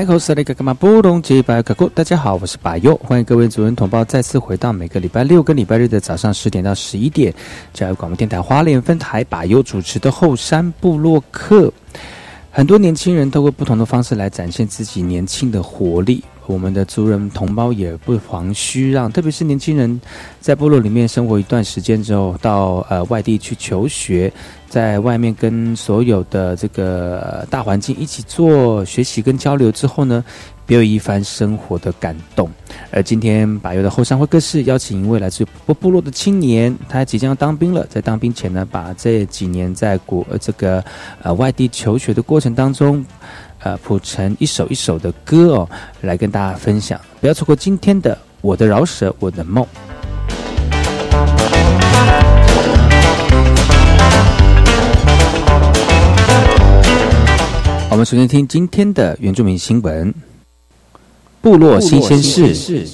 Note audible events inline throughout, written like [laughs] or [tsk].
大家好，我是巴佑，欢迎各位主人同胞再次回到每个礼拜六跟礼拜日的早上十点到十一点，教育广播电台花莲分台巴佑主持的后山部落客。很多年轻人透过不同的方式来展现自己年轻的活力，我们的族人同胞也不妨虚让，特别是年轻人在部落里面生活一段时间之后，到呃外地去求学。在外面跟所有的这个大环境一起做学习跟交流之后呢，别有一番生活的感动。而今天百优的后山会客室邀请一位来自部部落的青年，他即将要当兵了。在当兵前呢，把这几年在国这个呃外地求学的过程当中，呃谱成一首一首的歌哦，来跟大家分享。不要错过今天的我的饶舌，我的梦。我们首先听今天的原住民新闻，部落新鲜事。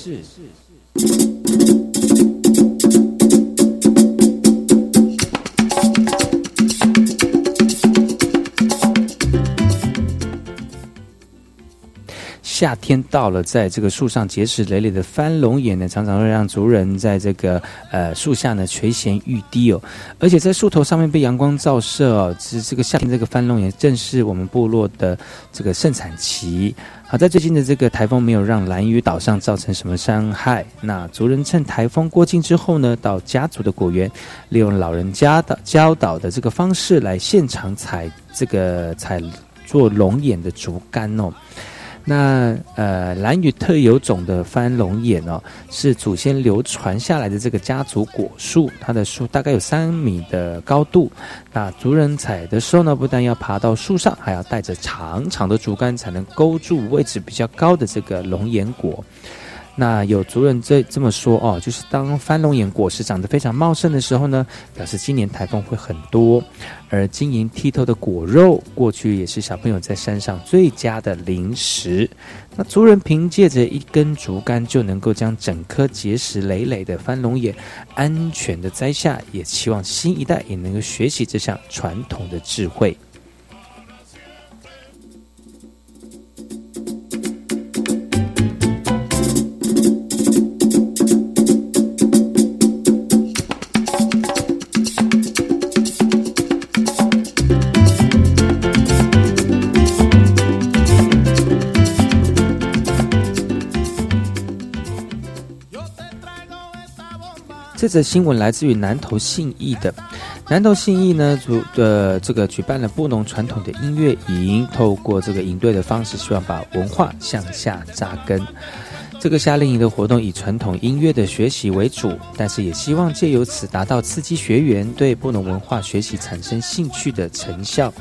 夏天到了，在这个树上结实累累的翻龙眼呢，常常会让族人在这个呃树下呢垂涎欲滴哦。而且在树头上面被阳光照射哦，是这个夏天这个翻龙眼正是我们部落的这个盛产期。好在最近的这个台风没有让蓝屿岛上造成什么伤害。那族人趁台风过境之后呢，到家族的果园，利用老人家的教导的这个方式来现场采这个采做龙眼的竹竿哦。那呃，蓝屿特有种的翻龙眼哦，是祖先流传下来的这个家族果树，它的树大概有三米的高度。那族人采的时候呢，不但要爬到树上，还要带着长长的竹竿，才能勾住位置比较高的这个龙眼果。那有族人这这么说哦，就是当翻龙眼果实长得非常茂盛的时候呢，表示今年台风会很多。而晶莹剔透的果肉，过去也是小朋友在山上最佳的零食。那族人凭借着一根竹竿，就能够将整颗结实累累的翻龙眼安全的摘下，也期望新一代也能够学习这项传统的智慧。这则新闻来自于南投信义的，南投信义呢，主的这个举办了布农传统的音乐营，透过这个营队的方式，希望把文化向下扎根。这个夏令营的活动以传统音乐的学习为主，但是也希望借由此达到刺激学员对布农文化学习产生兴趣的成效。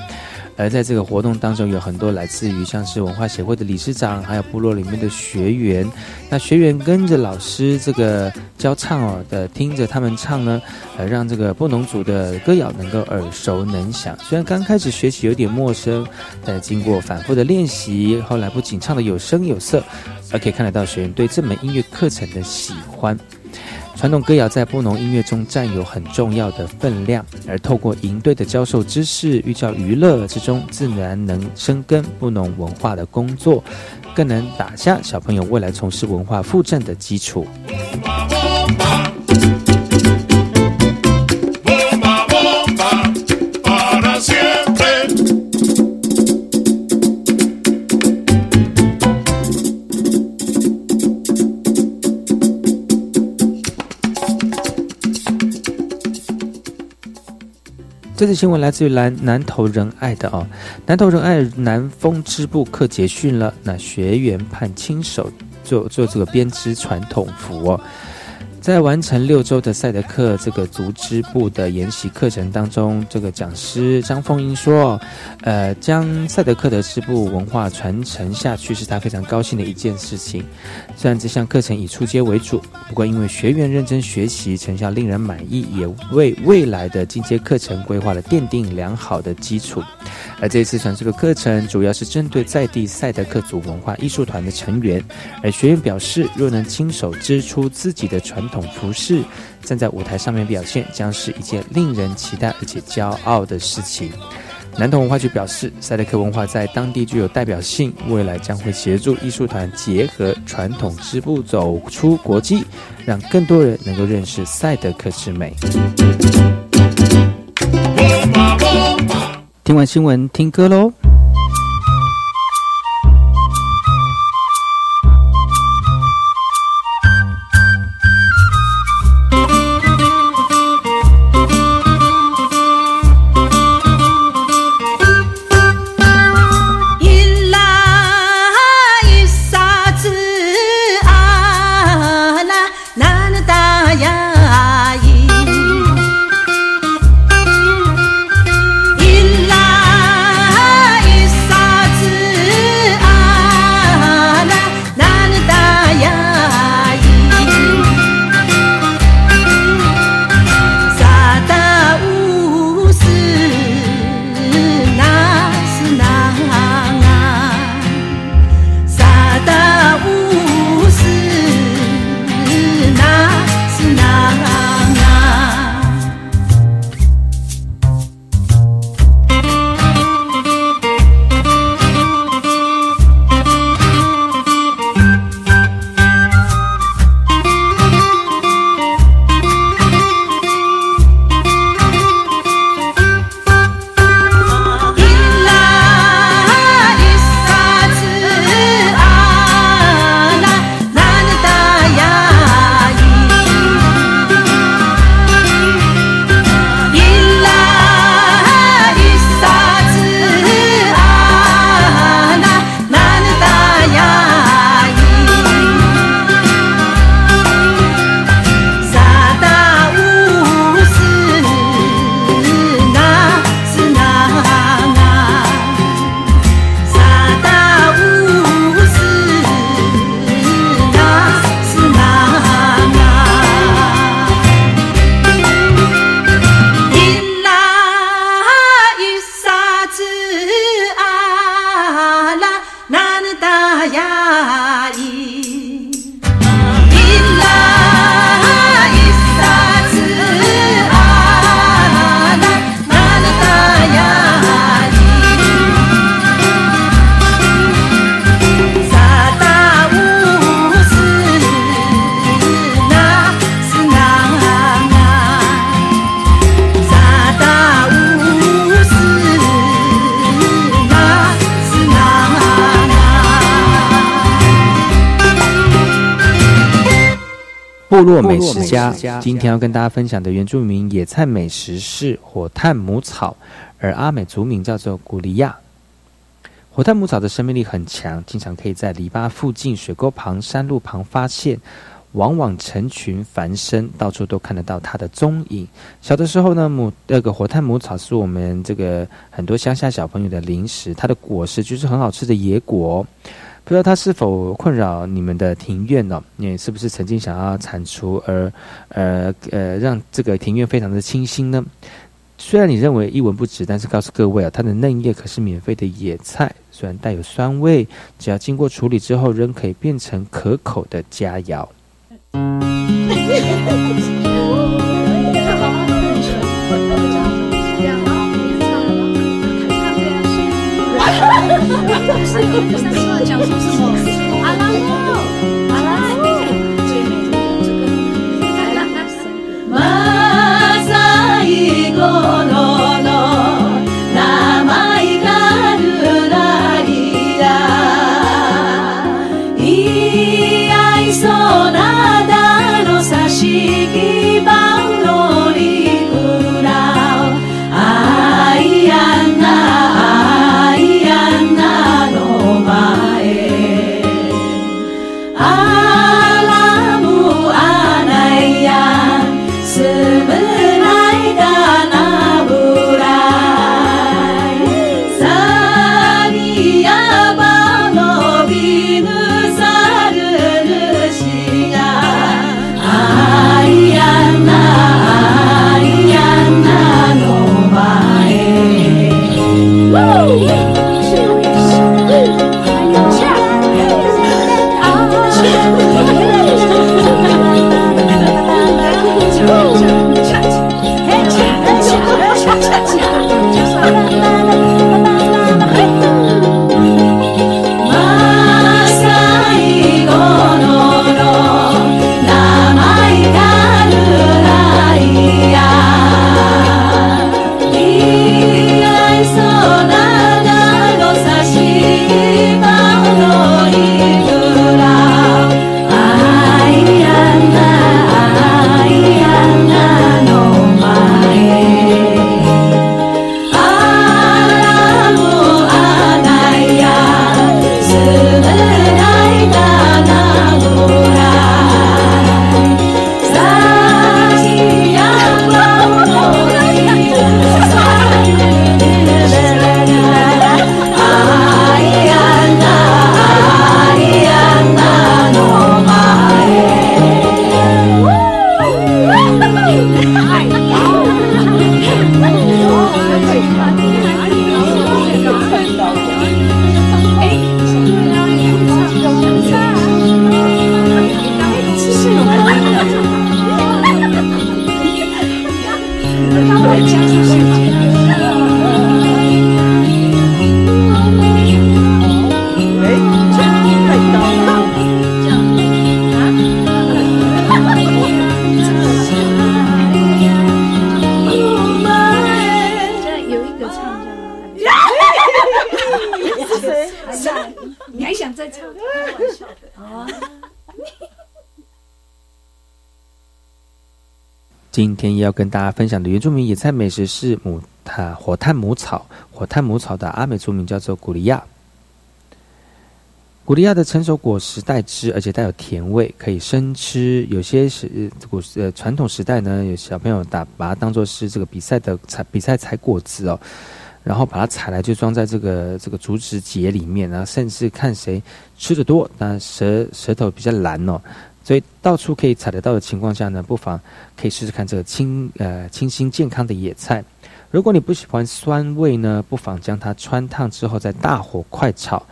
而在这个活动当中，有很多来自于像是文化协会的理事长，还有部落里面的学员。那学员跟着老师这个教唱哦的，听着他们唱呢，呃，让这个布农族的歌谣能够耳熟能详。虽然刚开始学习有点陌生，但经过反复的练习，后来不仅唱的有声有色，而可以看得到学员对这门音乐课程的喜欢。传统歌谣在布农音乐中占有很重要的分量，而透过营队的教授知识、寓教于乐之中，自然能生根布农文化的工作，更能打下小朋友未来从事文化复振的基础。这次新闻来自于南南投仁爱的哦，南投仁爱南丰织布课结训了，那学员盼亲手做做这个编织传统服哦。在完成六周的赛德克这个足织部的研习课程当中，这个讲师张凤英说：“呃，将赛德克的织布文化传承下去是他非常高兴的一件事情。虽然这项课程以初阶为主，不过因为学员认真学习，成效令人满意，也为未来的进阶课程规划了奠定良好的基础。而这次传授的课程主要是针对在地赛德克族文化艺术团的成员，而学员表示，若能亲手织出自己的传统。”统服饰站在舞台上面表现，将是一件令人期待而且骄傲的事情。南投文化局表示，赛德克文化在当地具有代表性，未来将会协助艺术团结合传统织布走出国际，让更多人能够认识赛德克之美。听完新闻，听歌喽。落美食家今天要跟大家分享的原住民野菜美食是火炭母草，而阿美族名叫做古利亚。火炭母草的生命力很强，经常可以在篱笆附近、水沟旁、山路旁发现。往往成群繁生，到处都看得到它的踪影。小的时候呢，母那个火炭母草是我们这个很多乡下小朋友的零食，它的果实就是很好吃的野果。不知道它是否困扰你们的庭院呢？你是不是曾经想要铲除而，呃呃，让这个庭院非常的清新呢？虽然你认为一文不值，但是告诉各位啊，它的嫩叶可是免费的野菜，虽然带有酸味，只要经过处理之后，仍可以变成可口的佳肴。[laughs] 今天要跟大家分享的原住民野菜美食是母它火炭母草，火炭母草的阿美族名叫做古利亚。古利亚的成熟果实带汁，而且带有甜味，可以生吃。有些是古呃传统时代呢，有小朋友打把它当做是这个比赛的采比赛采果子哦，然后把它采来就装在这个这个竹子节里面，然后甚至看谁吃的多，那舌舌头比较蓝哦，所以到处可以采得到的情况下呢，不妨可以试试看这个清呃清新健康的野菜。如果你不喜欢酸味呢，不妨将它穿烫之后再大火快炒。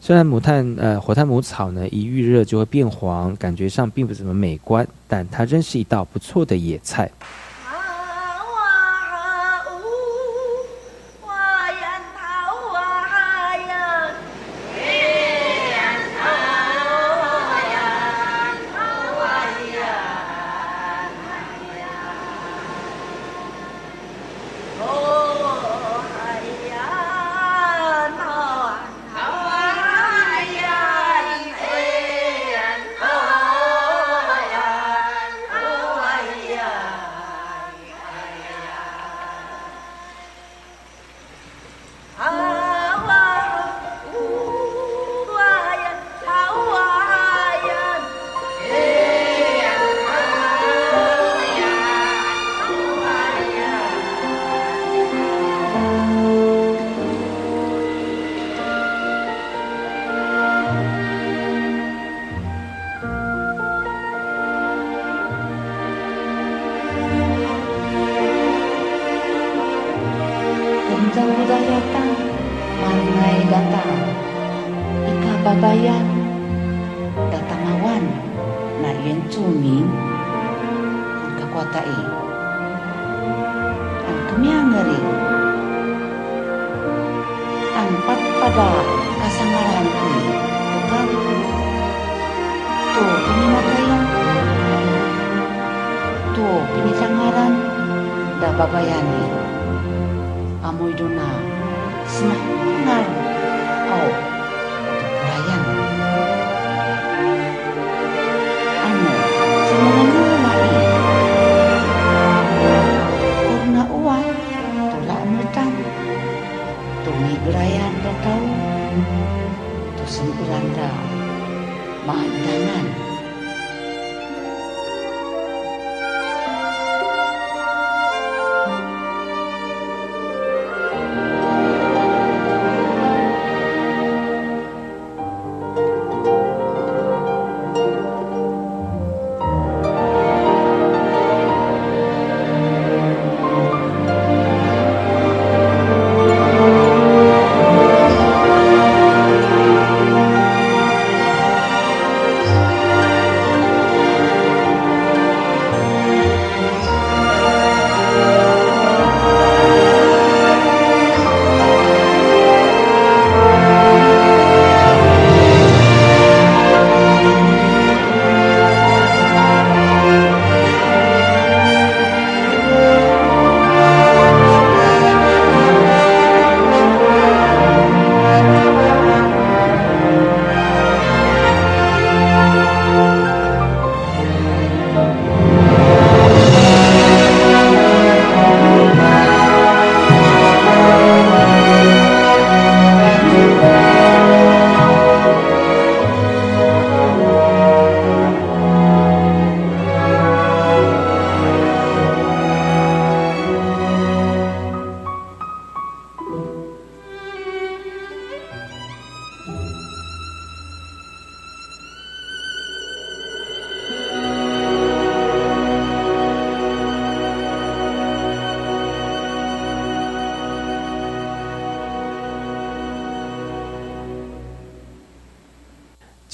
虽然母炭呃火炭母草呢一遇热就会变黄，感觉上并不怎么美观，但它仍是一道不错的野菜。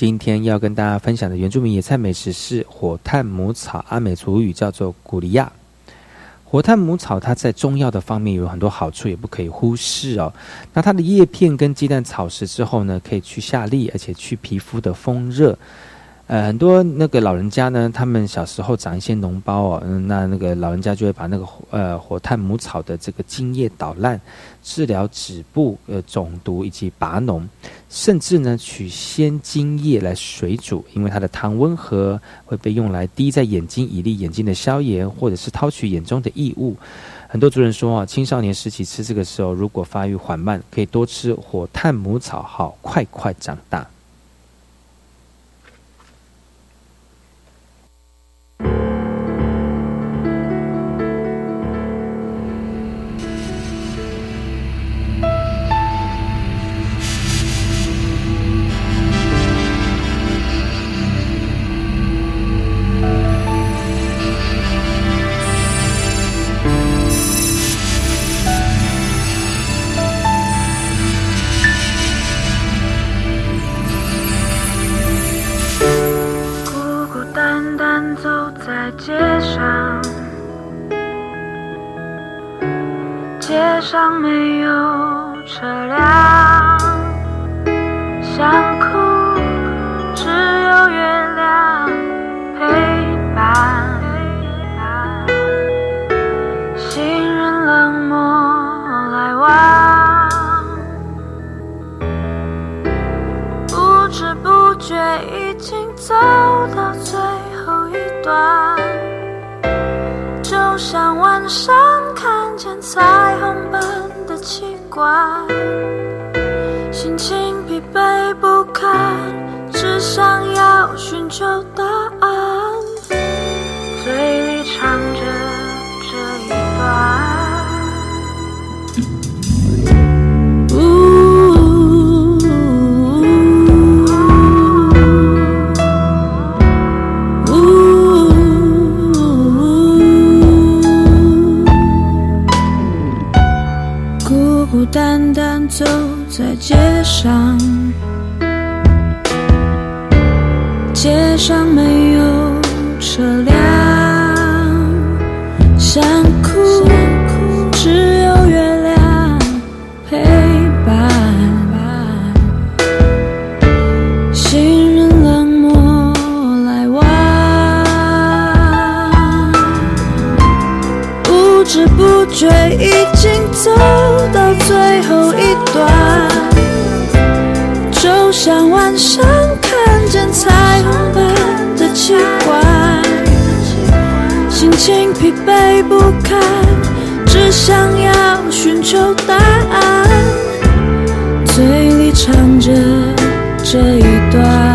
今天要跟大家分享的原住民野菜美食是火炭母草，阿美族语叫做古利亚。火炭母草它在中药的方面有很多好处，也不可以忽视哦。那它的叶片跟鸡蛋炒食之后呢，可以去下痢，而且去皮肤的风热。呃，很多那个老人家呢，他们小时候长一些脓包哦，那那个老人家就会把那个呃火炭母草的这个茎叶捣烂，治疗止部呃肿毒以及拔脓，甚至呢取鲜茎叶来水煮，因为它的汤温和，会被用来滴在眼睛以利眼睛的消炎，或者是掏取眼中的异物。很多族人说啊，青少年时期吃这个时候，如果发育缓慢，可以多吃火炭母草，好快快长大。却已经走到最后一段，就像晚上看见彩虹般的奇怪，心情疲惫不堪，只想要寻求答案。嘴里唱着这一段。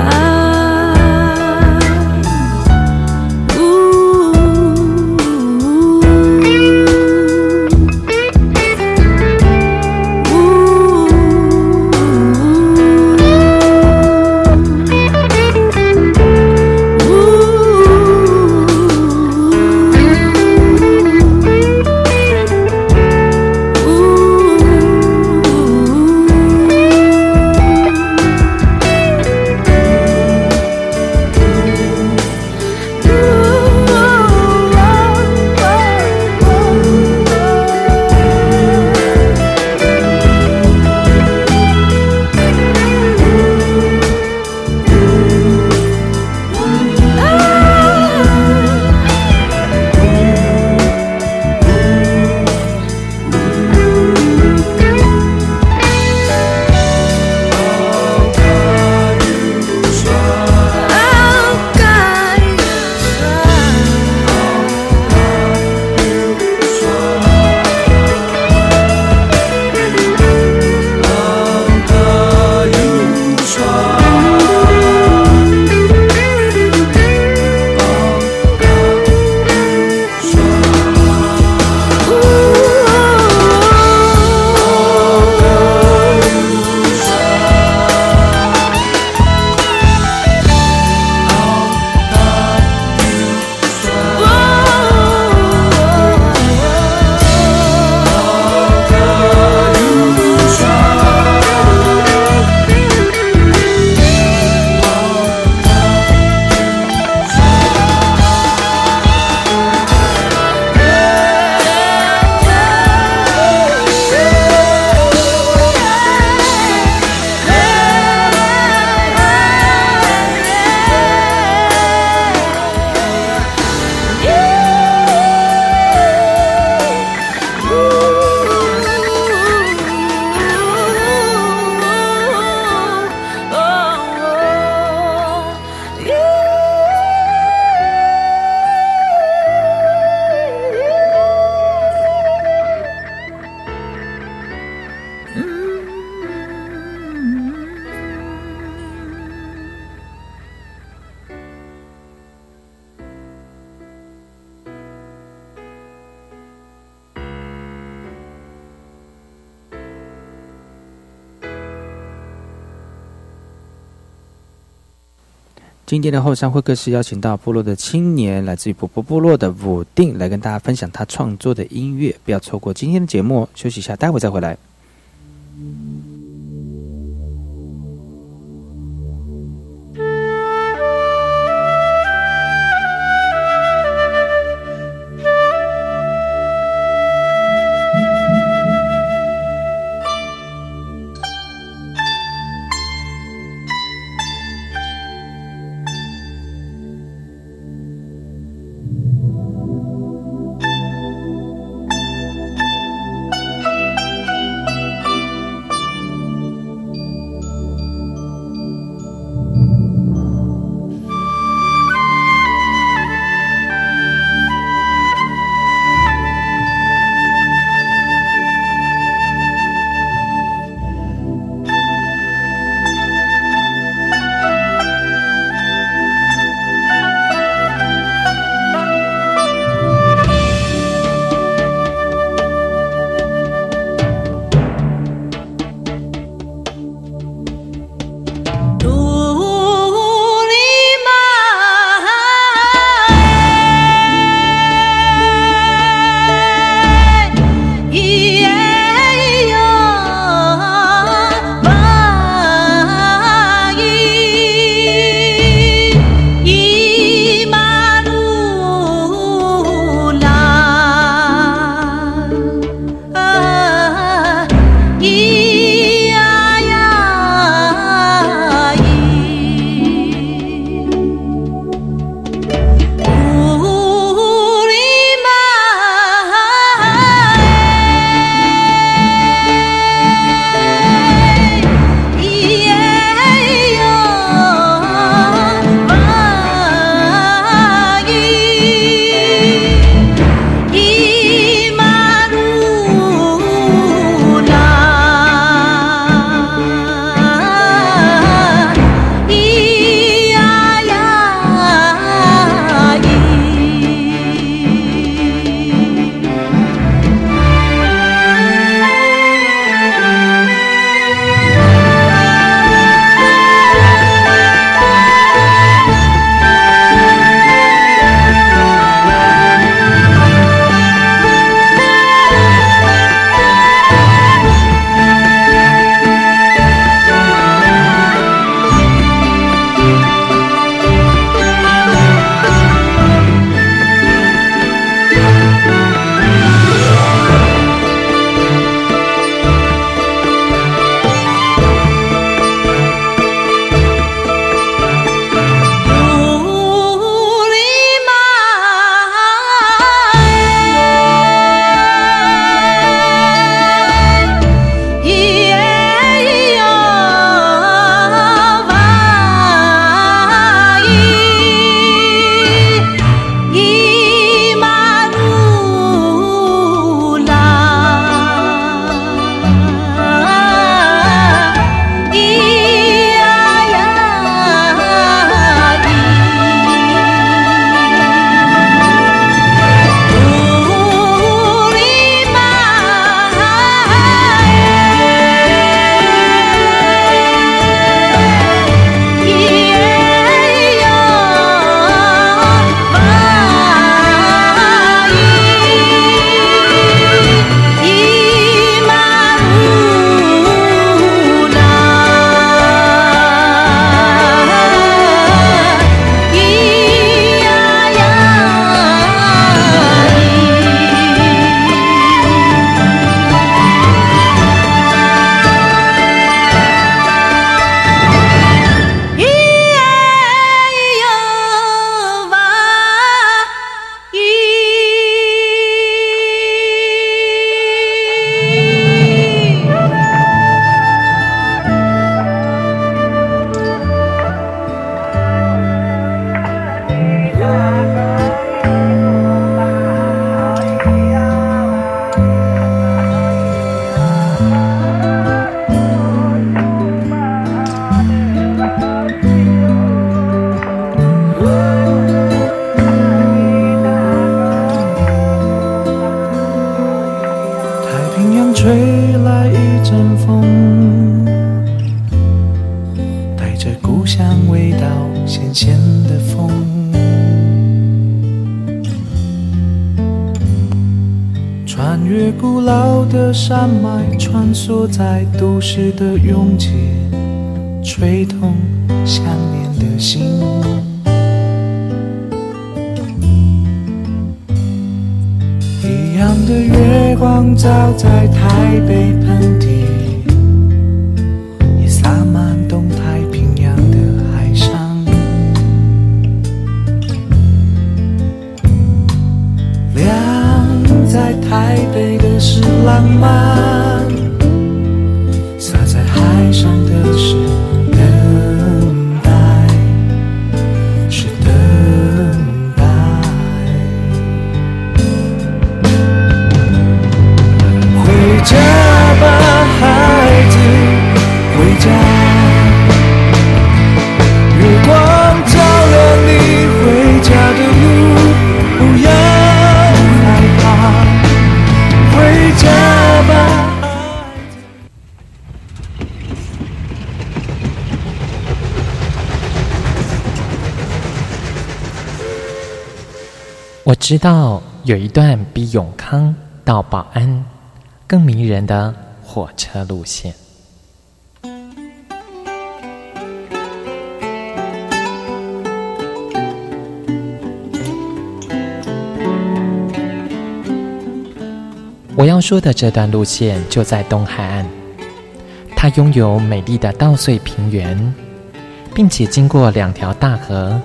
天的后山会客室邀请到部落的青年，来自于波波部落的武定，来跟大家分享他创作的音乐。不要错过今天的节目，休息一下，待会再回来。穿梭在都市的拥挤，吹痛想念的心。一样的月光照在台北知道有一段比永康到保安更迷人的火车路线。我要说的这段路线就在东海岸，它拥有美丽的稻穗平原，并且经过两条大河，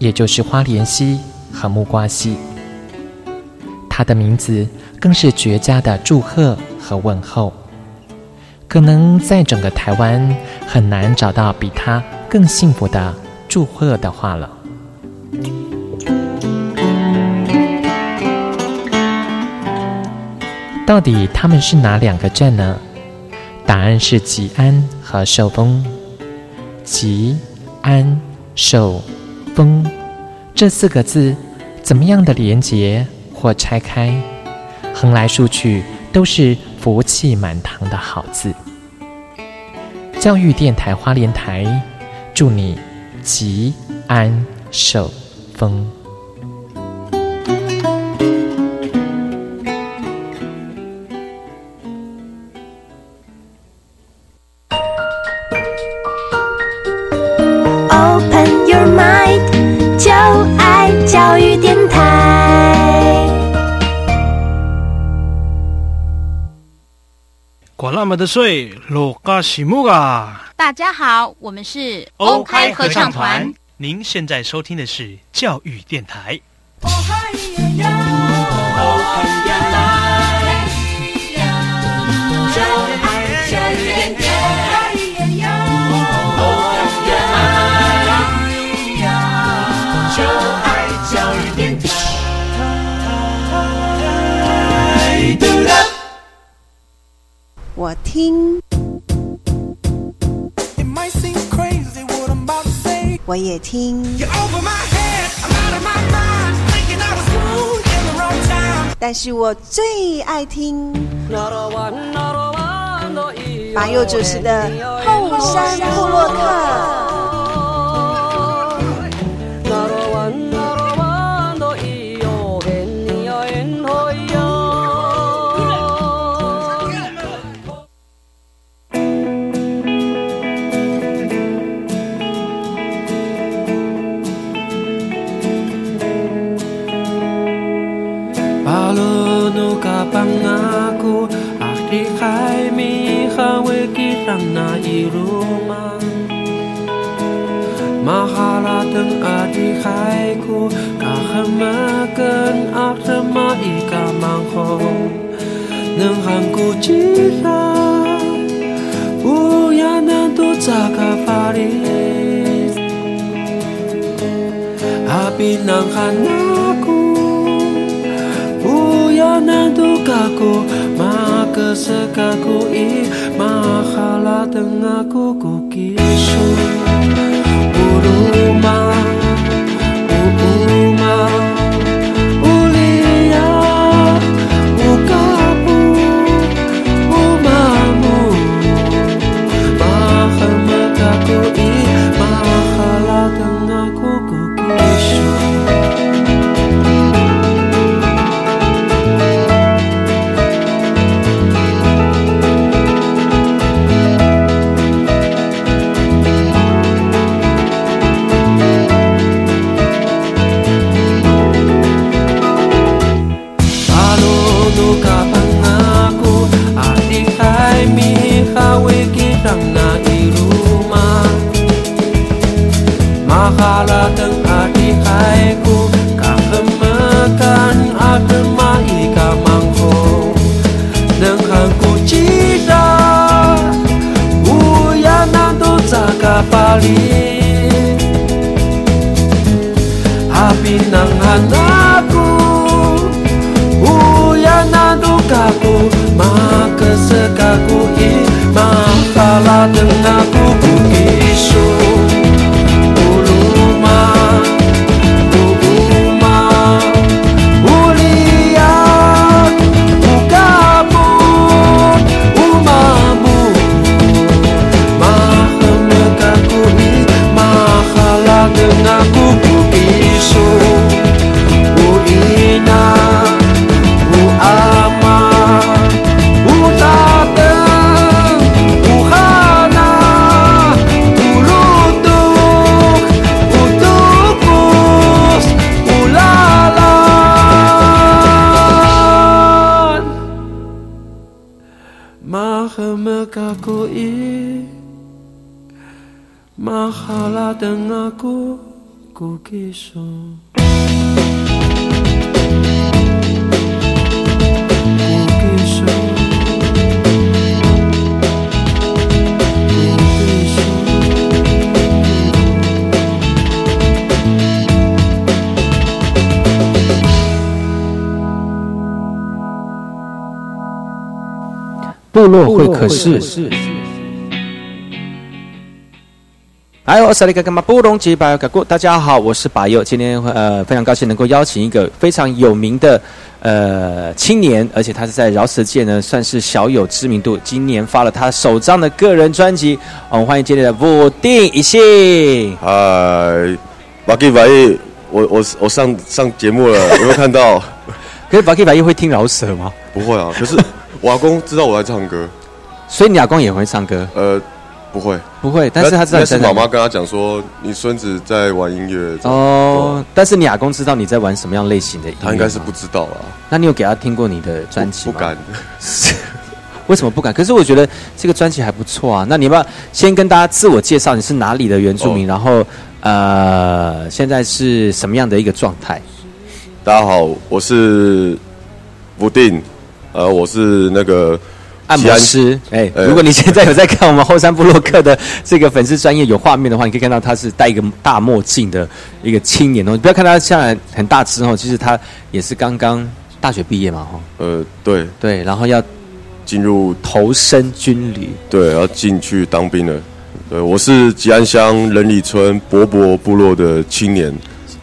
也就是花莲溪和木瓜溪。他的名字更是绝佳的祝贺和问候，可能在整个台湾很难找到比他更幸福的祝贺的话了。到底他们是哪两个镇呢？答案是吉安和寿丰。吉、安、寿、丰这四个字，怎么样的连结或拆开，横来竖去都是福气满堂的好字。教育电台花莲台，祝你吉安寿丰。的水罗嘎西木嘎，大家好，我们是欧开合唱团，您现在收听的是教育电台。Mind, thinking I was smooth in the wrong time. 但是我最爱听马佑主持的后山部落客。ng adihaiku Kahamakan arama ikamangko Nang hangku cita Uya nanto tsaka paris Api ng hanaku Uya nanto kaku. Makasakaku i Mahala tengah kuku kisu Urumah know 部落会可是。哎我，萨利嘎嘎马布隆吉巴嘎古，大家好，我是巴佑。今天呃非常高兴能够邀请一个非常有名的呃青年，而且他是在饶舌界呢算是小有知名度。今年发了他首张的个人专辑，我们欢迎今天的武定一信。嗨，巴吉巴伊，我我我上上节目了，有没有看到？[laughs] 可是巴基巴伊会听饶舌吗？不会啊，可是我阿公知道我在唱歌，所以你阿公也会唱歌？呃，不会，不会，但是他知道但是妈妈跟他讲说，你孙子在玩音乐，哦，但是你阿公知道你在玩什么样类型的音乐他应该是不知道啊，那你有给他听过你的专辑吗？不敢。[laughs] 为什么不敢？可是我觉得这个专辑还不错啊。那你要不要先跟大家自我介绍？你是哪里的原住民？然后呃，现在是什么样的一个状态？大家好，我是不定，呃，我是那个按摩师，哎、呃如果你现在有在看我们后山部落客的这个粉丝专业有画面的话，你可以看到他是戴一个大墨镜的一个青年哦。你不要看他现在很大只哦，其实他也是刚刚大学毕业嘛，哈。呃，对对，然后要进入投身军旅，对，要进去当兵了。对，我是吉安乡仁里村博博部落的青年。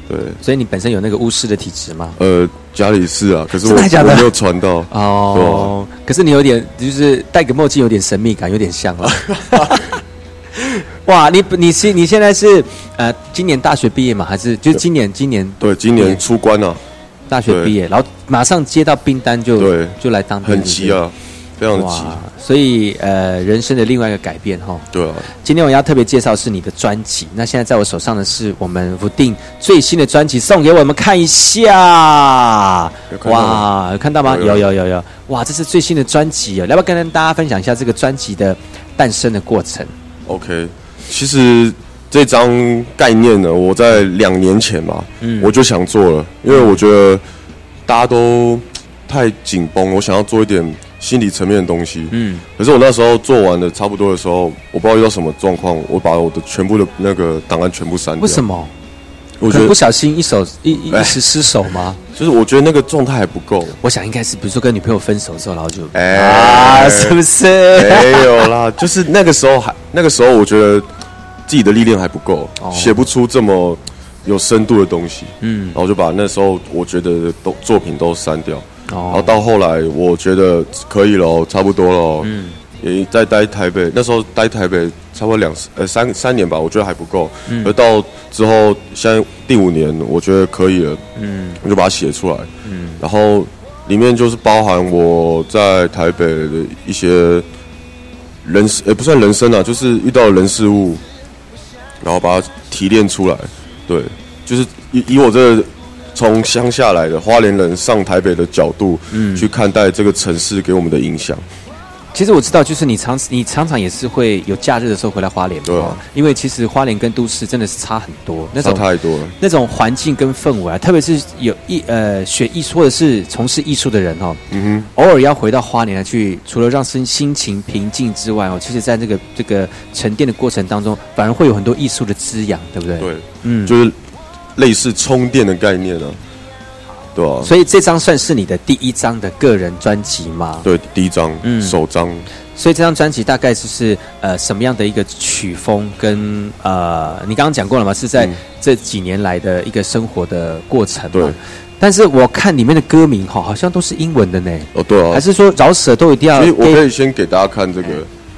对，所以你本身有那个巫师的体质吗？呃，家里是啊，可是我没有传到。哦，可是你有点就是戴个墨镜，有点神秘感，有点像啊。[laughs] 哇，你你是你现在是呃，今年大学毕业吗？还是就是今年今年对，今年出关了、大学毕业，然后马上接到兵单就对。就来当兵，很急啊，非常的急。哇，所以呃，人生的另外一个改变哈。对啊，今天我要特别介绍是你的专辑，那现在在我手上的是我们不定最新的专辑，送给我们看一下。哇，有看到吗？有有有有有有，哇，这是最新的专辑啊！要不要跟大家分享一下这个专辑的诞生的过程？OK，其实这张概念呢，我在两年前吧，嗯我就想做了，因为我觉得大家都太紧绷，我想要做一点心理层面的东西。嗯，可是我那时候做完的差不多的时候，我不知道遇到什么状况，我把我的全部的那个档案全部删掉。为什？么？我觉得不小心一手一一时失手吗？就是我觉得那个状态还不够。我想应该是，比如说跟女朋友分手之后，然后就哎啊，是不是？没有啦，[laughs] 就是那个时候还那个时候，我觉得自己的历练还不够，哦写不出这么有深度的东西。嗯然后就把那时候我觉得的都作品都删掉。然后哦，到后来，我觉得可以了，差不多了。嗯也在待台北，那时候待台北差不多两呃三三年吧，我觉得还不够。嗯而到之后，现在第五年，我觉得可以了，嗯我就把它写出来。嗯然后里面就是包含我在台北的一些人，也不算人生啊，就是遇到的人事物，然后把它提炼出来。对，就是以以我这个从乡下来的花莲人上台北的角度，嗯去看待这个城市给我们的影响。其实我知道，就是你常你常常也是会有假日的时候回来花莲嘛，对啊哦因为其实花莲跟都市真的是差很多，那差种太多了。那种环境跟氛围啊，特别是有艺呃学艺术或者是从事艺术的人哦，嗯哼偶尔要回到花莲来去，除了让身心情平静之外哦，其实在这个这个沉淀的过程当中，反而会有很多艺术的滋养，对不对？对，嗯，就是类似充电的概念啊，对吧、所以这张算是你的第一张的个人专辑吗？对，第一张、嗯。首张，所以这张专辑大概就是呃什么样的一个曲风跟呃，你刚刚讲过了嘛，是在嗯。这几年来的一个生活的过程嘛。对。但是我看里面的歌名哈，好像都是英文的呢，哦，对啊。还，是说饶舌都一定要所以我可以先给大家看这个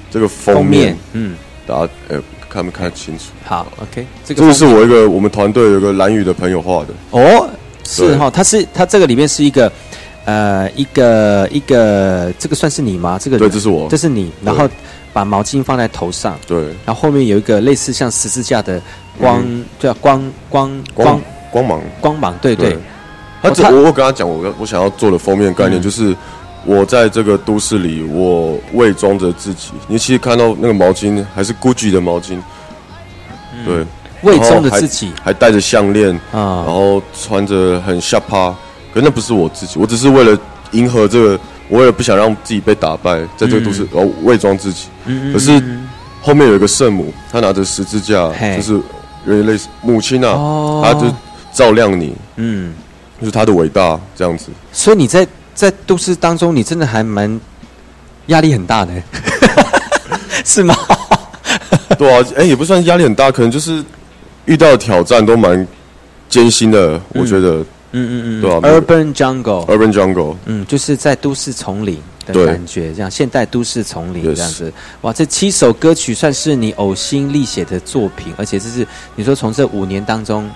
这个封面，，嗯，大家呃看不看得清楚？好，OK，这个这个是我一个我们团队有个蓝宇的朋友画的，哦，是对。哈，它是它这个里面是一个呃一个一个这个算是你吗？这个对，这是我。这，是你，然后把毛巾放在头上，对，然后后面有一个类似像十字架的光，叫光光光光光芒，光芒，对对。对，他这哦他我我跟他讲，我我想要做的封面概念嗯。就是。我在这个都市里，我伪装着自己。你其实看到那个毛巾，还是 GUCCI 的毛巾，对，伪装的然后还自己还戴着项链啊，然啊，后穿着很下趴，可那不是我自己，我只是为了迎合这个，我也不想让自己被打败，在这个都市，然后伪装自己。嗯可是后面有一个圣母，她拿着十字架，就是有点类似母亲啊，哦。她就照亮你，嗯，就是她的伟大这样子。所以你在在都市当中，你真的还蛮压力很大的，[laughs] 是吗？[laughs] 对啊，哎、也不算压力很大，可能就是遇到的挑战都蛮艰辛的，我觉得。嗯嗯嗯，对啊，Urban Jungle，Urban Jungle，嗯，就是在都市丛林的对。感觉，这样现代都市丛林这样子。哇，这七首歌曲算是你呕心沥血的作品，而且这是你说从这五年当中，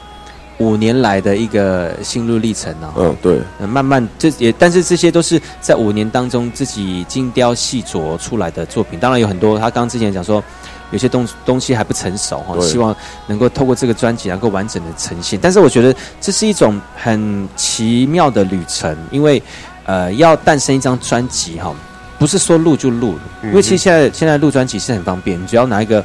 五年来的一个心路历程啊。嗯，对，呃慢慢这也，但是这些都是在五年当中自己精雕细琢出来的作品。当然有很多，他刚刚之前讲说，有些东东西还不成熟哈，对希望能够透过这个专辑能够完整的呈现。但是我觉得这是一种很奇妙的旅程，因为呃，要诞生一张专辑哈，不是说录就录，因为其实现在现在录专辑是很方便，你只要拿一个。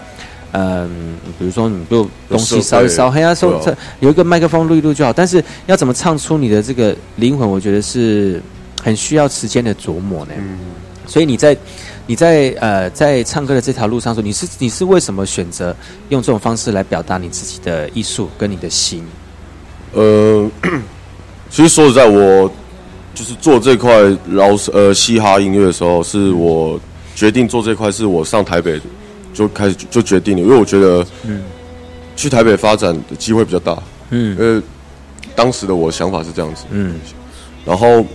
嗯，比如说你就东西烧一烧，嘿呀，收对啊有一个麦克风录一录就好。但是要怎么唱出你的这个灵魂，我觉得是很需要时间的琢磨呢。嗯，所以你在你在呃在唱歌的这条路上说，你是你是为什么选择用这种方式来表达你自己的艺术跟你的心？呃，[coughs] 其实说实在，我就是做这块饶呃嘻哈音乐的时候，是我决定做这块，是我上台北就开始就决定了，因为我觉得，嗯。去台北发展的机会比较大。嗯。呃，当时的我想法是这样子，嗯。然后，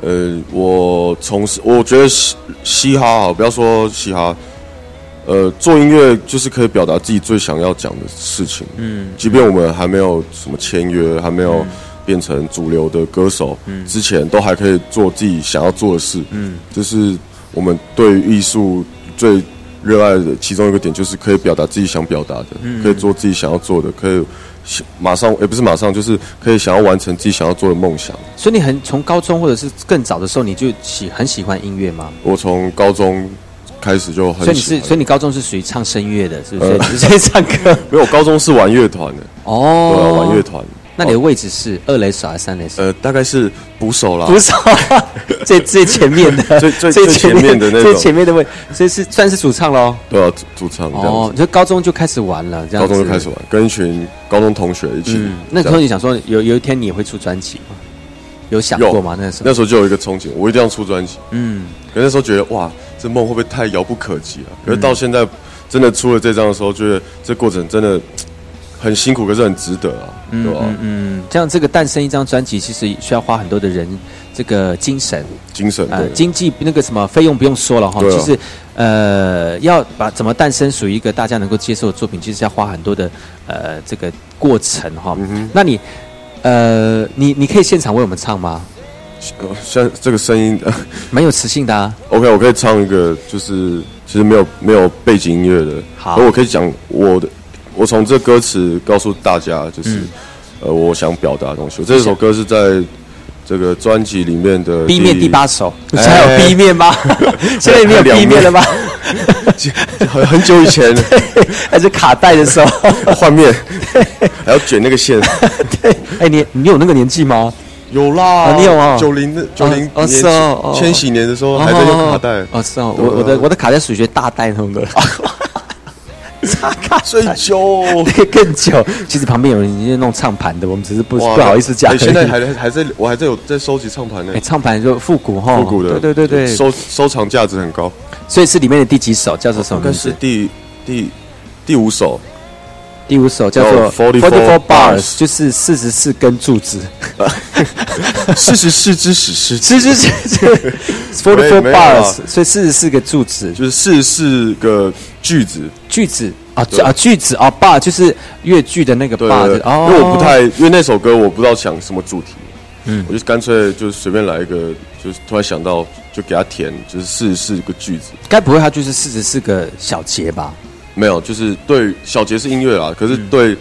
呃，我从事，我觉得嘻嘻哈啊，不要说嘻哈，呃，做音乐就是可以表达自己最想要讲的事情。嗯。即便我们还没有什么签约，还没有变成主流的歌手，嗯。之前都还可以做自己想要做的事。嗯。这是我们对于艺术最热爱的其中一个点，就是可以表达自己想表达的，嗯可以做自己想要做的，可以想马上，也不是马上，就是可以想要完成自己想要做的梦想。所以你很从高中或者是更早的时候，你就喜很喜欢音乐吗？我从高中开始就很所以你是，喜欢所以你高中是属于唱声乐的，是不是？呃 [laughs] 你是唱歌没有，我高中是玩乐团的，哦对啊，玩乐团。那你的位置是二垒手还是三垒手？呃，大概是捕手啦，捕手，[laughs] 最最前面的，[laughs] 最最最前面的那最前面的位，所以是算是主唱喽。对啊，主主唱哦，就高中就开始玩了，这样高中就开始玩，跟一群高中同学一起。嗯，那时候你想说有有一天你也会出专辑吗？有想过吗？那时候那时候就有一个憧憬，我一定要出专辑。嗯，可那时候觉得哇，这梦会不会太遥不可及啊？可是到现在真的出了这张的时候，觉得这过程真的很辛苦，可是很值得啊，对吧？嗯嗯，这样这个诞生一张专辑，其实需要花很多的人这个精神精神呃，经济那个什么费用不用说了哈，对啊其实呃要把怎么诞生属于一个大家能够接受的作品，其实要花很多的呃这个过程哈。嗯哼，那你呃你你可以现场为我们唱吗？呃像这个声音 [laughs] 蛮有磁性的啊。，OK，我可以唱一个，就是其实没有没有背景音乐的，好而我可以讲我的，我从这歌词告诉大家，就是、嗯呃我想表达的东西。我这首歌是在这个专辑里面的 B 面第八首，哎现在有 B 面吗？[laughs] 现在没有 B 面了吗？很很久以前 [laughs] 还是卡带的时候？[laughs] 换面，还要卷那个线。对，哎，你你有那个年纪吗？有啦，啊你有啊九零的九零哦是哦哦千禧年的时候还在用卡带，哦，是哦，我我的我的卡带属于大带那种的，最久。那个更久。其实旁边有人已经弄唱盘的，我们只是不不好意思讲。现在还还在，我还在有在收集唱盘呢哎，，唱盘就复古哈，复古的，对对对对，收收藏价值很高。所以是里面的第几首叫做什么应该名字？是第第第五首，第五首叫做叫44 bars，bars。就是四十四根柱子。[laughs] 四十四只史诗，[laughs] 是是是是，forty four bars，所以四十四个柱子，就是四十四个句子。句子啊啊句子啊 bar 就是越剧的那个对 bar，因为我不太，因为那首歌我不知道想什么主题，嗯。我就干脆就是随便来一个，就是突然想到就给他填，就是四十四个句子。该不会它就是四十四个小节吧？没有，就是对小节是音乐啦，可是对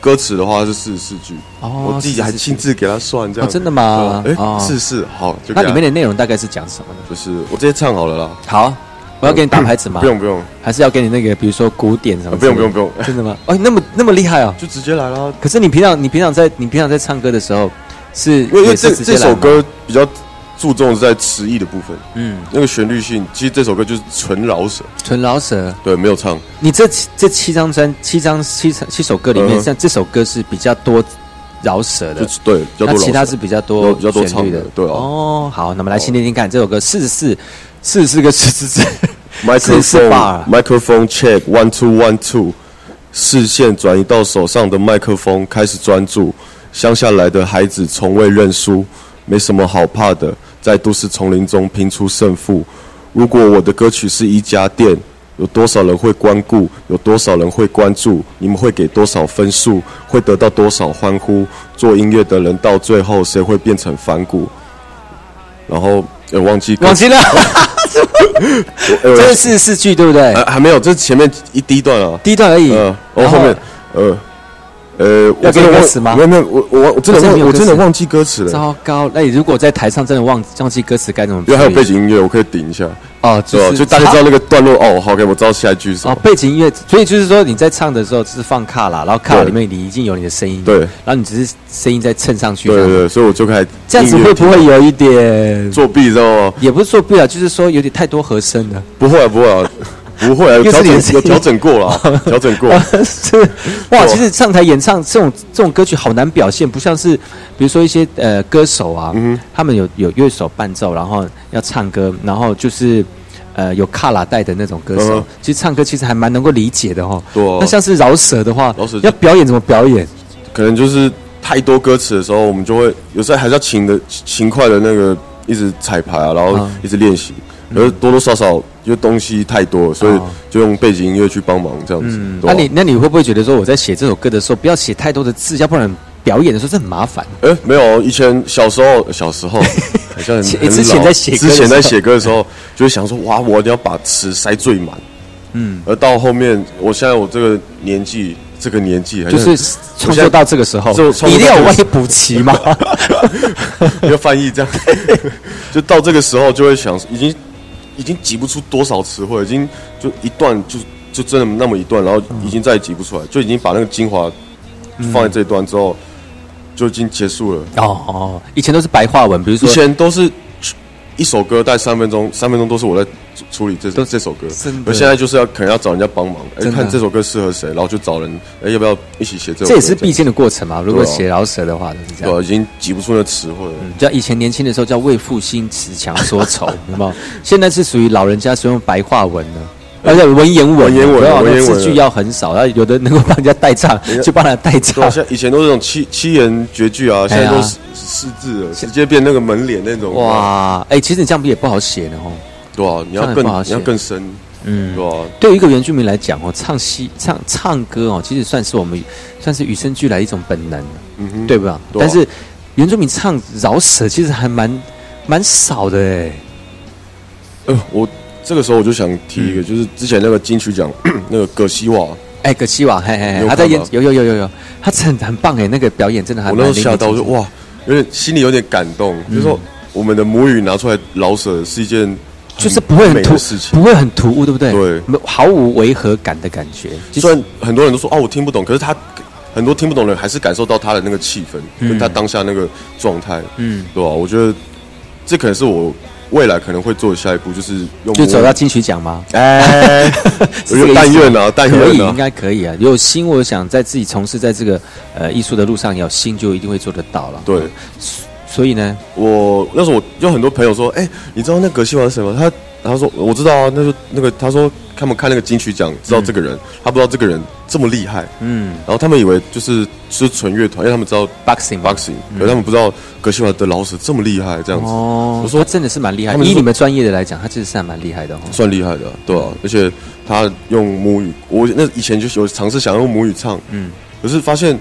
歌词的话是四十四句。哦我自己还亲自给他算这样。哦真的吗哎哦，四十四好，就那里面的内容大概是讲什么呢？就是我直接唱好了啦。好，我要给你打牌子吗？不用不用，还是要给你那个，比如说古典什么不用不用不用，真的吗？哦，那么那么厉害啊！就直接来啦。可是你平常你平常在你平常在唱歌的时候，是因为因为也是这直接来吗这首歌比较注重是在词义的部分，嗯那个旋律性，其实这首歌就是纯饶舌，纯饶舌。对，没有唱。你这七这七张专七张七七首歌里面，嗯像这首歌是比较多饶舌的就，对，比较多舌。那其他是比较多比较多唱的，对啊。哦，好，那么来先听听看这首歌四十四四十四个四十四，microphone microphone check one two one two，视线转移到手上的麦克风，开始专注。乡下来的孩子从未认输，没什么好怕的，在都市丛林中拼出胜负。如果我的歌曲是一家店，有多少人会光顾？有多少人会关注？你们会给多少分数？会得到多少欢呼？做音乐的人到最后谁会变成反骨？然后呃忘记忘记了，[laughs] 呃这是四句对不对？还还没有，这是前面一第一段啊。第一段而已，呃，然后然后后面呃呃，要我真的忘给歌词吗没有没有，我我我真的忘我真的忘记歌词了。糟糕！那你如果在台上真的忘忘记歌词该怎么？因为还有背景音乐，我可以顶一下，哦，对吧？是就大家知道那个段落哦。好，OK，我知道下一句是什哦么。，背景音乐，所以就是说你在唱的时候是放卡啦，然后卡里面你已经有你的声音，对，然后你只是声音再蹭上去，对对，所以我就开始这样子会不会有一点？作弊，知道吗？也不是作弊啊，就是说有点太多和声了。不会啊，不会啊，不会啊，有调整有调整过了，[laughs] 调整过。是哇，其实上台演唱这种这种歌曲好难表现，不像是比如说一些呃歌手啊，嗯他们有有乐手伴奏，然后要唱歌，然后就是呃有卡拉带的那种歌手，嗯其实唱歌其实还蛮能够理解的哈。对啊那像是饶舌的话，饶舌要表演怎么表演？可能就是太多歌词的时候，我们就会有时候还是要勤的勤快的那个一直彩排啊，然后嗯一直练习。可是多多少少因为东西太多，所以哦就用背景音乐去帮忙这样子。那你那你会不会觉得说我在写这首歌的时候，不要写太多的字，要不然表演的时候这很麻烦。哎、没有，以前小时候，小时候 [laughs] 好像很之很老。之前在写歌的之前在时候写歌的时候，就会想说，哇，我一定要把词塞最满。嗯，而到后面，我现在我这个年纪，这个年纪，好像就是创作到这个时候就，你一定要有作到这个外补齐嘛。[laughs] [laughs] 要翻译这样，就到这个时候就会想，已经已经挤不出多少词汇，已经就一段就就真的那么一段，然后已经再也挤不出来，就已经把那个精华放在这一段之后，就已经结束了。哦哦，以前都是白话文，比如说以前都是一首歌大概三分钟，三分钟都是我在处处理这首这首歌真的。而现在就是要可能要找人家帮忙，哎，看这首歌适合谁，然后就找人，哎，要不要一起写这首歌？这也是必经的过程嘛。如果写饶舌的话，都是这样。对啊，已经挤不出那词汇了。嗯，叫以前年轻的时候叫为赋新词强说愁，[laughs] 有没有？现在是属于老人家使用白话文了。而且文言文，文言文文言文字句要很少，然后有的能够帮人家代唱，[laughs] 就帮他代对唱。啊，像以前都是那种七七言绝句啊，现在都是四字了，直接变那个门脸那种。哇，哎，其实你这样不也不好写呢哦。对啊，你要更你要更深，嗯，对啊，对于一个原住民来讲哦，唱戏唱唱歌哦，其实算是我们算是与生俱来的一种本能，嗯哼，对吧？但是原住民唱饶舌其实还蛮蛮少的哎。呃，我这个时候我就想提嗯一个，就是之前那个金曲奖 [clears throat] 那个葛西瓦，哎，葛西瓦，嘿嘿嘿，他在演有有有有有，他真的很棒哎，那个表演真的还我蛮那时候吓到，我淋漓尽致就哇，有点心里有点感动，就是说我们的母语拿出来老舍是一件就是不会很突的事情。不。会很突兀，对不对？对。毫无违和感的感觉。就是虽然很多人都说哦我听不懂，可是他很多听不懂的人还是感受到他的那个气氛，嗯。跟他当下那个状态，嗯，对吧？我觉得这可能是我未来可能会做下一步，就是用就走到金曲奖吗？哎，[laughs] 但愿啊，但可以，应，该可以啊。有心，我想在自己从事在这个呃艺术的路上，有心就一定会做得到了。对。所以呢，我那时候我有很多朋友说，哎、你知道那葛西华是什么？他他说我知道啊，那就那个他说他们看那个金曲奖知道这个人，他不知道这个人这么厉害，嗯。然后他们以为就是是纯乐团，因为他们知道 boxing boxing，可是他们不知道格西王的老师这么厉害，这样子、哦，我说他真的是蛮厉害。以你们专业的来讲，他其实是还蛮厉害的哦。算厉害的，对啊，而且他用母语，我那以前就有尝试想用母语唱，嗯，可是发现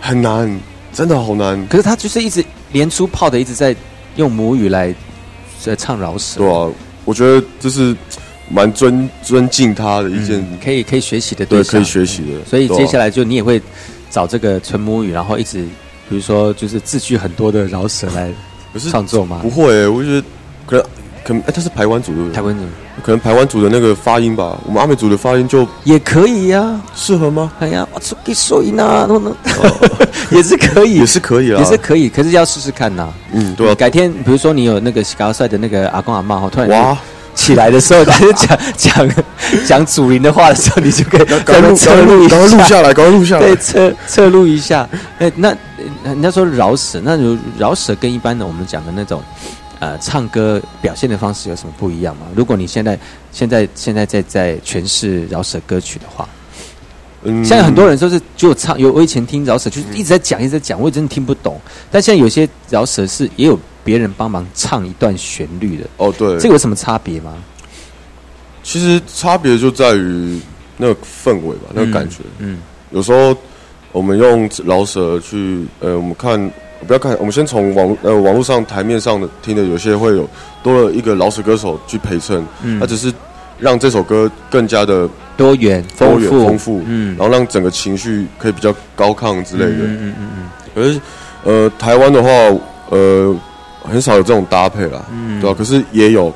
很难，真的好难，可是他就是一直连出炮的，一直在用母语来在唱饶舌。对啊，我觉得这是蛮尊尊敬他的一件。嗯可以可以学习的对，象可以学习的。所以接下来就你也会找这个纯母语，然后一直比如说就是字句很多的饶舌来不是创作吗不？会、欸，我觉得可能可能哎、他是台湾组对不对？台湾人可能台湾族的那个发音吧，我们阿美族的发音就也可以呀、适合吗？哎呀，我出给收音啊，都能 [laughs] 也是可以，也是可以啊，也是可以，可是要试试看呐。嗯，对啊，改天比如说你有那个高帅的那个阿公阿妈哈，突然哇，起来的时候，他 [laughs] 就讲讲讲祖灵的话的时候，你就可以 [laughs] 在那边侧录一赶快录下来，赶快录下来对，。侧侧录一下。哎，那呃人家说饶舌，那就饶舌跟一般的我们讲的那种呃唱歌表现的方式有什么不一样吗？如果你现在现在现在在在诠释饶舌歌曲的话，嗯现在很多人都是就唱，有我以前听饶舌就是一直在讲一直在讲，我也真的听不懂。但现在有些饶舌是也有别人帮忙唱一段旋律的，哦，对，这个有什么差别吗？其实差别就在于那个氛围吧，那个感觉。嗯有时候我们用饶舌去，呃，我们看不要看，我们先从网呃网络上台面上的听的，有些会有多了一个老死歌手去陪衬，嗯他只是让这首歌更加的多元多元丰富丰富，嗯然后让整个情绪可以比较高亢之类的。嗯嗯嗯嗯可是呃，台湾的话，呃，很少有这种搭配啦，嗯对吧、可是也有，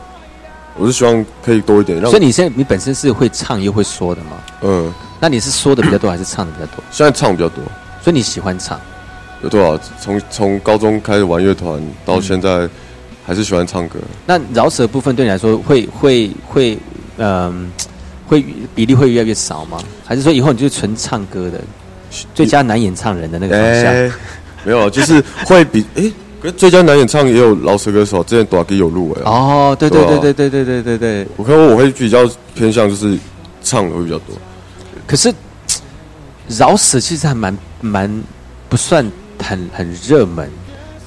我是希望可以多一点，让所以你现在你本身是会唱又会说的吗？嗯，那你是说的比较多还是唱的比较多？现在唱比较多。所以你喜欢唱，有多少？从从高中开始玩乐团到现在，还是喜欢唱歌。那饶舌部分对你来说会会会嗯、会比例会越来越少吗？还是说以后你就是纯唱歌的，最佳男演唱人的那个方向？哎没有，就是会比 [laughs] 哎，可是最佳男演唱也有饶舌歌手，之前短 G 有入围啊。哦，对对对对对对对对对。我看我会比较偏向就是唱的会比较多。可是 [tsk] 饶舌其实还蛮蛮不算很很热门，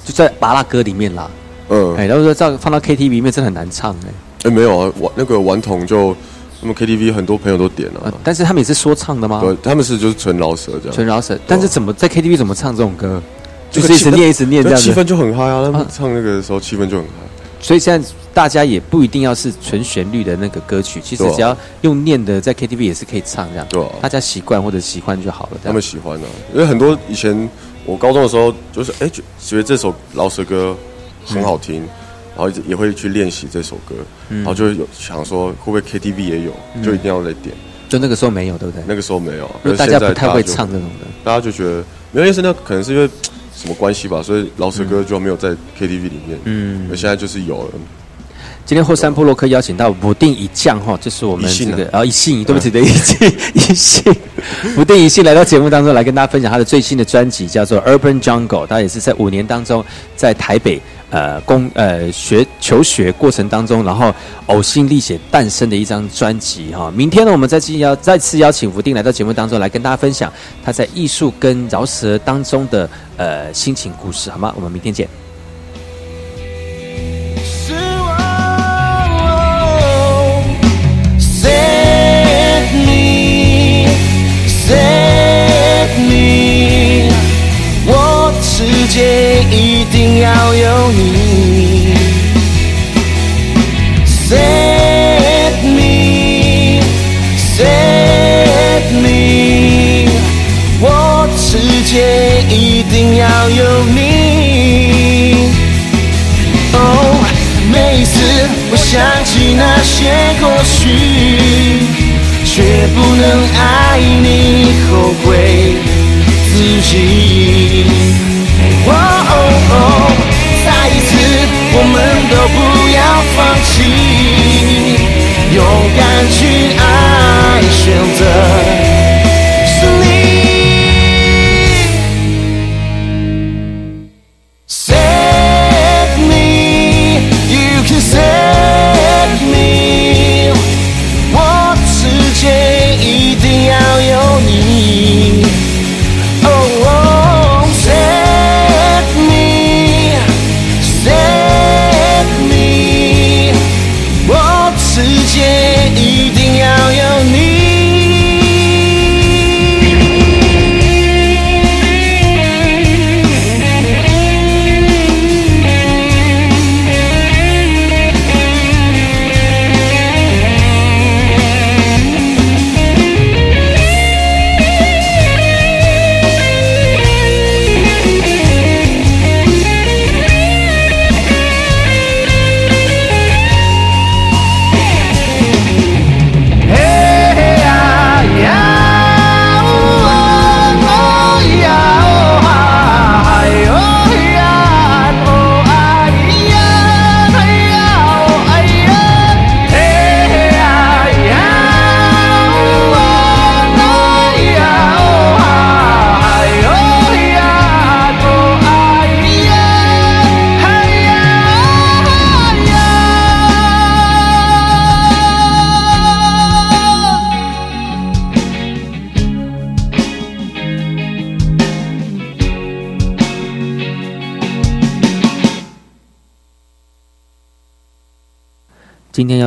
就在巴拉歌里面啦。嗯，哎，然后说这样放到 KTV 里面真的很难唱哎、哎没有啊，玩那个顽童就他们 KTV 很多朋友都点了、呃但是他们也是说唱的吗？对，他们是就是纯饶舌这样。纯饶舌，但是怎么在 KTV 怎么唱这种歌？就是一直念一直念这样子。气氛就很嗨啊！他们啊唱那个的时候气氛就很嗨。所以现在大家也不一定要是纯旋律的那个歌曲，其实只要用念的，在 KTV 也是可以唱这样。对啊大家习惯或者喜欢就好了。这他样们喜欢啊，因为很多以前我高中的时候，就是哎，觉觉得这首饶舌歌很好听，然后也会去练习这首歌，嗯然后就有想说会不会 KTV 也有，嗯就一定要来点。就那个时候没有，对不对？那个时候没有，因为大家不太会唱这种的。大家就觉得没有意思，那可能是因为什么关系吧，所以饶舌歌就没有在 KTV 里面。嗯那现在就是有了。今天后山部落客邀请到不定一将哈，这是我们这个啊一信，对不起的一信一信，不定一信来到节目当中来跟大家分享他的最新的专辑，叫做《Urban Jungle》，他也是在五年当中在台北呃工呃学求学过程当中，然后呕心沥血诞生的一张专辑哈。明天呢，我们再继续邀再次邀请福定来到节目当中来跟大家分享他在艺术跟饶舌当中的呃心情故事，好吗？我们明天见。世界一定要有你，Save me，Save me，我世界一定要有你。哦，每一次我想起那些过去，却不能爱你，后悔自己。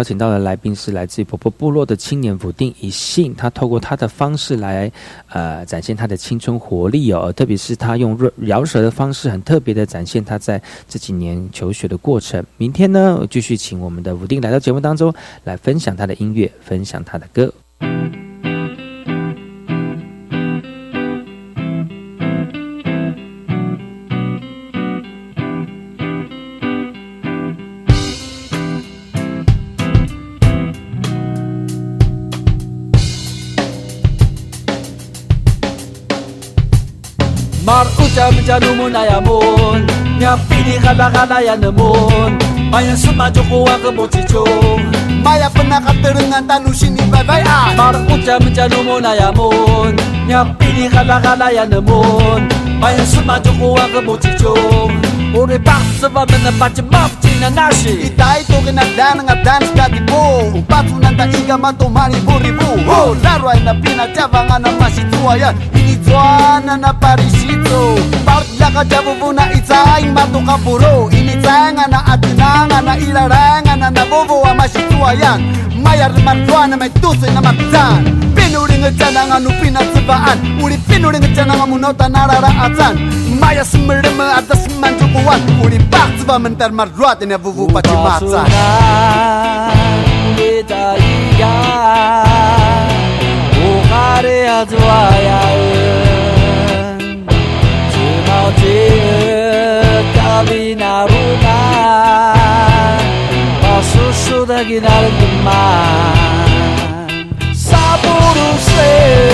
请到的来宾是来自于婆婆部落的青年武定一信，他透过他的方式来，呃，展现他的青春活力哦，特别是他用饶舌的方式，很特别的展现他在这几年求学的过程。明天呢，继续请我们的武定来到节目当中来分享他的音乐，分享他的歌。kadakada ya namun Maya sumajuko ako mo chicho Maya panakaterungan talusin ni babayan Para kutya menjano mo na yamun Nyak pini kadakada ya namun Maya sumajuko ako mo chicho Uri paksa ba menapachi mafchi na nashi Itai na, kinagdan nga dance di po Upatu ng taiga matumani buribu. Oh, laro ay napinatabangan ang masituayan Inidwana na parisito jakajabu buna itsaing matuka puro na ilaranga atinang ana ilarang ana nabobo amashituayan mayar mantuana may tusin na magtan pinuring jana nga nupina tsibaan uri pinuring jana nga munota nararaatan maya smirma atas manjukuan uri baktsiba mentar marruat ina vuvu pachimatsa Italia, Bukhari Azwaya get out of your mind. Saburo say.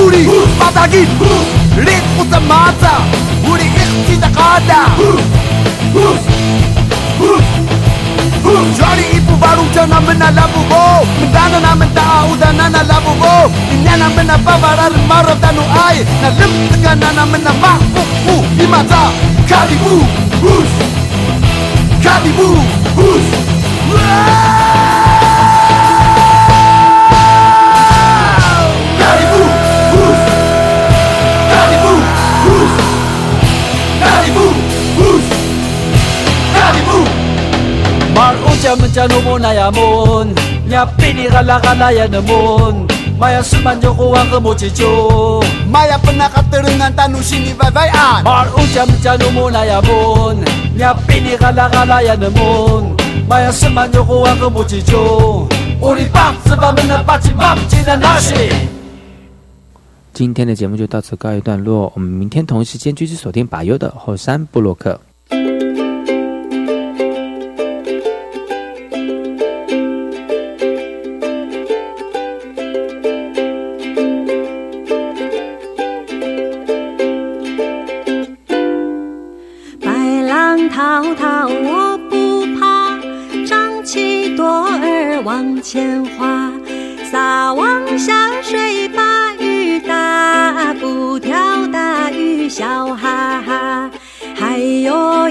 우리 바닥인 립보다마자 우리 지나가다 Johnny ipu barung jangan menalamu go Mendana na mentaau dan Nana mena bavarary maro tano ay na mena mahofo i mata karibo os karibo os karibo os karibo os karibo os karibo maro otra mencanomona yamon 今天的节目就到此告一段落，我们明天同一时间继续锁定八优的后山部落克。网前花，撒网下水把鱼打，不钓大鱼小哈哈。还有